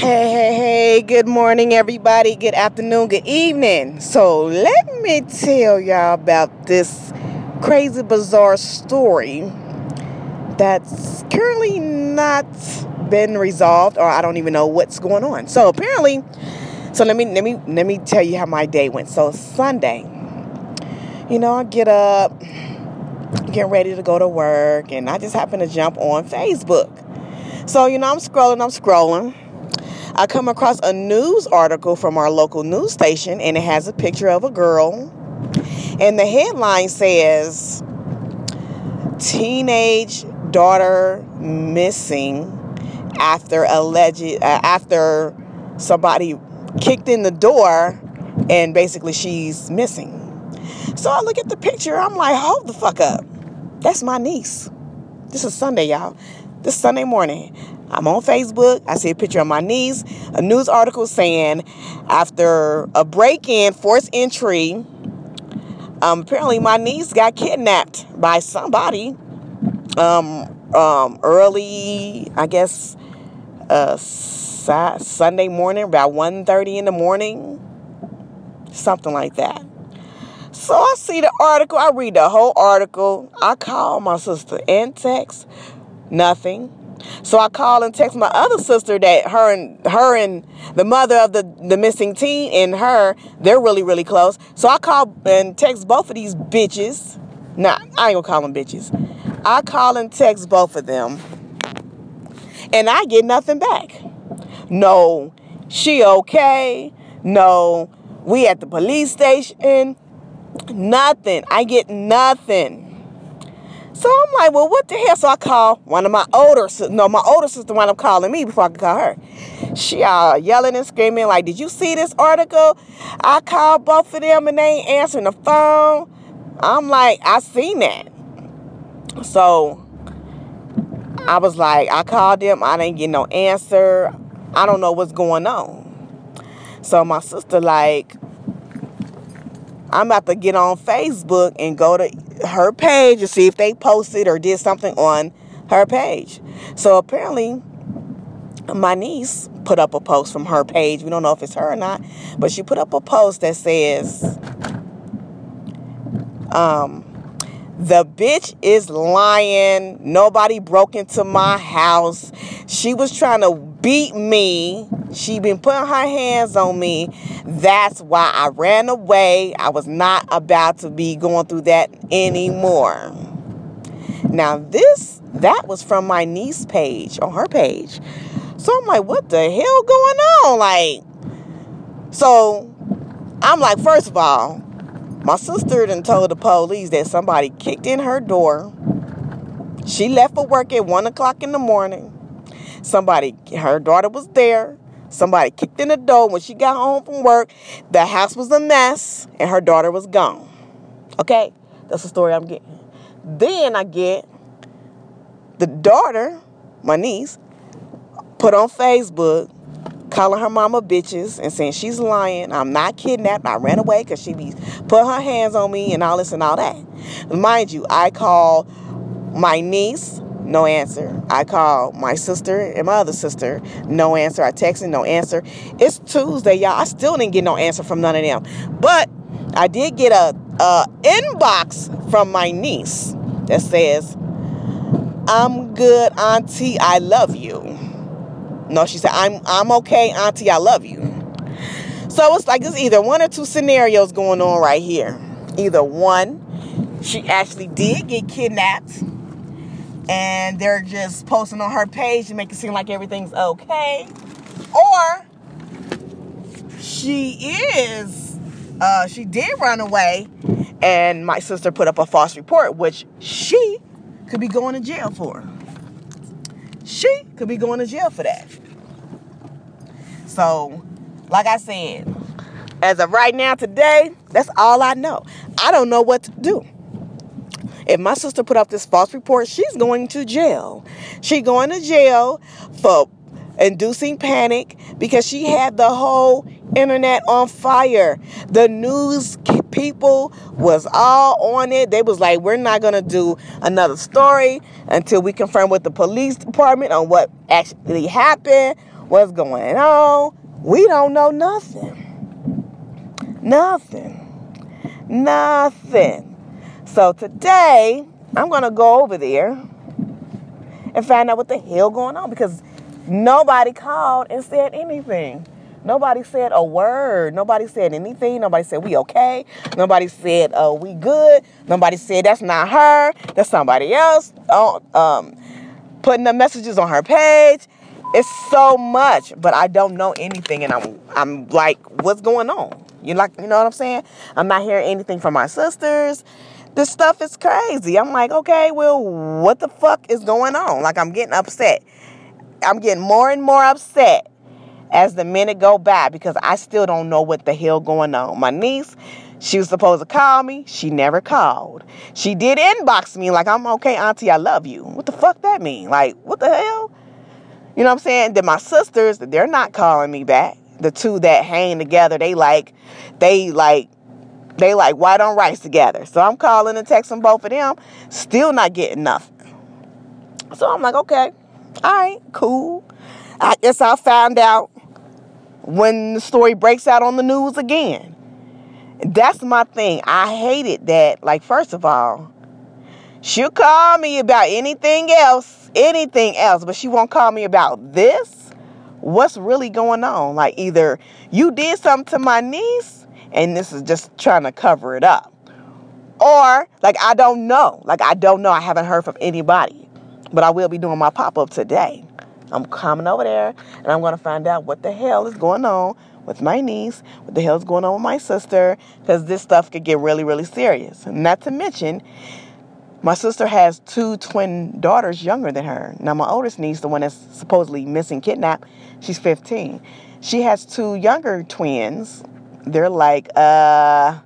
Hey, hey, hey, good morning, everybody. Good afternoon, good evening. So, let me tell y'all about this crazy, bizarre story that's currently not been resolved, or I don't even know what's going on. So, apparently, so let me let me let me tell you how my day went. So, Sunday, you know, I get up, get ready to go to work, and I just happen to jump on Facebook. So, you know, I'm scrolling, I'm scrolling. I come across a news article from our local news station, and it has a picture of a girl. And the headline says, Teenage daughter missing after alleged uh, after somebody kicked in the door and basically she's missing. So I look at the picture, I'm like, hold the fuck up. That's my niece. This is Sunday, y'all. This Sunday morning. I'm on Facebook. I see a picture of my niece. A news article saying after a break in, forced entry, um, apparently my niece got kidnapped by somebody um, um, early, I guess, uh, Sunday morning, about 1.30 in the morning, something like that. So I see the article. I read the whole article. I call my sister and text. Nothing. So I call and text my other sister that her and her and the mother of the, the missing teen and her, they're really, really close. So I call and text both of these bitches. Nah, I ain't gonna call them bitches. I call and text both of them. And I get nothing back. No, she okay. No, we at the police station. Nothing. I get nothing. So I'm like, well, what the hell? So I call one of my older, sisters. no, my older sister wound up calling me before I could call her. She uh, yelling and screaming like, did you see this article? I called both of them and they ain't answering the phone. I'm like, I seen that. So I was like, I called them. I didn't get no answer. I don't know what's going on. So my sister like, I'm about to get on Facebook and go to her page to see if they posted or did something on her page. So apparently, my niece put up a post from her page. We don't know if it's her or not, but she put up a post that says, um, the bitch is lying. Nobody broke into my house. She was trying to beat me. She been putting her hands on me. That's why I ran away. I was not about to be going through that anymore. Now this that was from my niece page on her page. So I'm like, what the hell going on? Like, so I'm like, first of all, my sister then told the police that somebody kicked in her door. She left for work at one o'clock in the morning. Somebody, her daughter was there. Somebody kicked in the door when she got home from work. The house was a mess and her daughter was gone. Okay, that's the story I'm getting. Then I get the daughter, my niece, put on Facebook calling her mama bitches and saying she's lying. I'm not kidnapped. I ran away because she be put her hands on me and all this and all that. Mind you, I call my niece, no answer. I call my sister and my other sister, no answer. I texted, no answer. It's Tuesday, y'all. I still didn't get no answer from none of them. But I did get a, a inbox from my niece that says, I'm good, Auntie. I love you. No, she said, I'm I'm okay, Auntie, I love you. So it's like it's either one or two scenarios going on right here. Either one, she actually did get kidnapped and they're just posting on her page to make it seem like everything's okay. Or she is uh, she did run away and my sister put up a false report, which she could be going to jail for. She could be going to jail for that. So, like I said, as of right now, today, that's all I know. I don't know what to do. If my sister put up this false report, she's going to jail. She going to jail for inducing panic because she had the whole internet on fire. The news people was all on it. They was like, we're not going to do another story until we confirm with the police department on what actually happened. What's going on? We don't know nothing. Nothing. Nothing. So today, I'm going to go over there and find out what the hell going on because nobody called and said anything. Nobody said a word. Nobody said anything. Nobody said we okay. Nobody said uh, we good. Nobody said that's not her. That's somebody else. Oh, um, putting the messages on her page. It's so much, but I don't know anything, and I'm I'm like, what's going on? You like, you know what I'm saying? I'm not hearing anything from my sisters. This stuff is crazy. I'm like, okay, well, what the fuck is going on? Like, I'm getting upset. I'm getting more and more upset as the minute go by because I still don't know what the hell going on. My niece, she was supposed to call me. She never called. She did inbox me like, I'm okay, auntie, I love you. What the fuck that mean? Like, what the hell? You know what I'm saying? Then my sisters, they're not calling me back. The two that hang together, they like, they like, they like white on rice together. So I'm calling and texting both of them, still not getting nothing. So I'm like, okay, all right, cool. I guess I'll find out when the story breaks out on the news again. That's my thing. I hated that. Like, first of all, she'll call me about anything else, anything else, but she won't call me about this. What's really going on? Like, either you did something to my niece and this is just trying to cover it up. Or, like, I don't know. Like, I don't know. I haven't heard from anybody. But I will be doing my pop up today. I'm coming over there and I'm going to find out what the hell is going on with my niece, what the hell is going on with my sister, because this stuff could get really, really serious. Not to mention, my sister has two twin daughters younger than her. Now, my oldest niece, the one that's supposedly missing, kidnapped, she's 15. She has two younger twins. They're like uh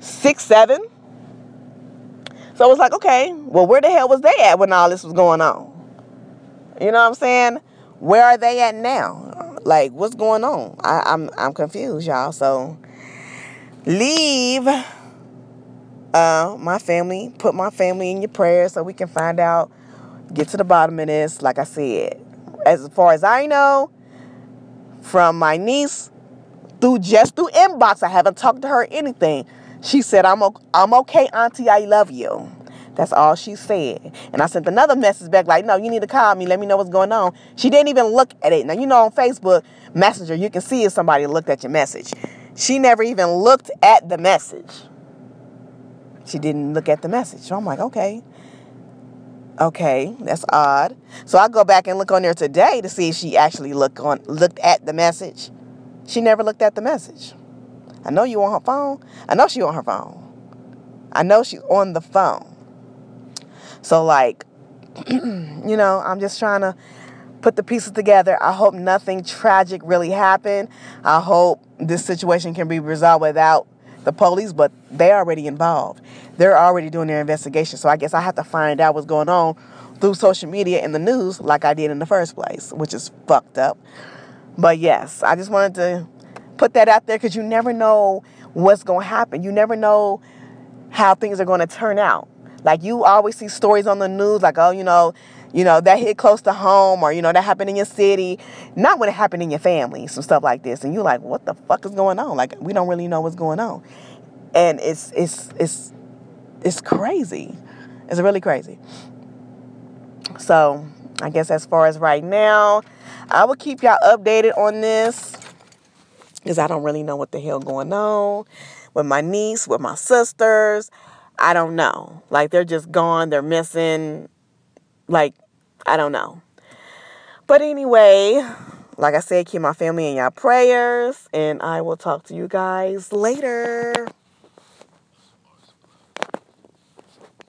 six, seven. So I was like, okay, well, where the hell was they at when all this was going on? You know what I'm saying? Where are they at now? Like, what's going on? I, I'm I'm confused, y'all. So leave uh, my family, put my family in your prayers so we can find out, get to the bottom of this. Like I said, as far as I know, from my niece through just through inbox, I haven't talked to her anything. She said, "I'm I'm okay, Auntie. I love you." That's all she said. And I sent another message back like, no, you need to call me. Let me know what's going on. She didn't even look at it. Now, you know, on Facebook Messenger, you can see if somebody looked at your message. She never even looked at the message. She didn't look at the message. So I'm like, okay. Okay, that's odd. So I go back and look on there today to see if she actually looked on looked at the message. She never looked at the message. I know you on her phone. I know she on her phone. I know she's on the phone. So, like, you know, I'm just trying to put the pieces together. I hope nothing tragic really happened. I hope this situation can be resolved without the police, but they're already involved. They're already doing their investigation. So I guess I have to find out what's going on through social media and the news like I did in the first place, which is fucked up. But yes, I just wanted to put that out there because you never know what's going to happen. You never know how things are going to turn out. Like you always see stories on the news, like, oh, you know, you know, that hit close to home or, you know, that happened in your city. Not when it happened in your family, some stuff like this. And you're like, what the fuck is going on? Like, we don't really know what's going on. And it's it's it's it's crazy. It's really crazy. So I guess as far as right now, I will keep y'all updated on this. Because I don't really know what the hell going on with my niece, with my sisters. I don't know. Like they're just gone, they're missing. Like, I don't know. But anyway, like I said, keep my family in your prayers, and I will talk to you guys later.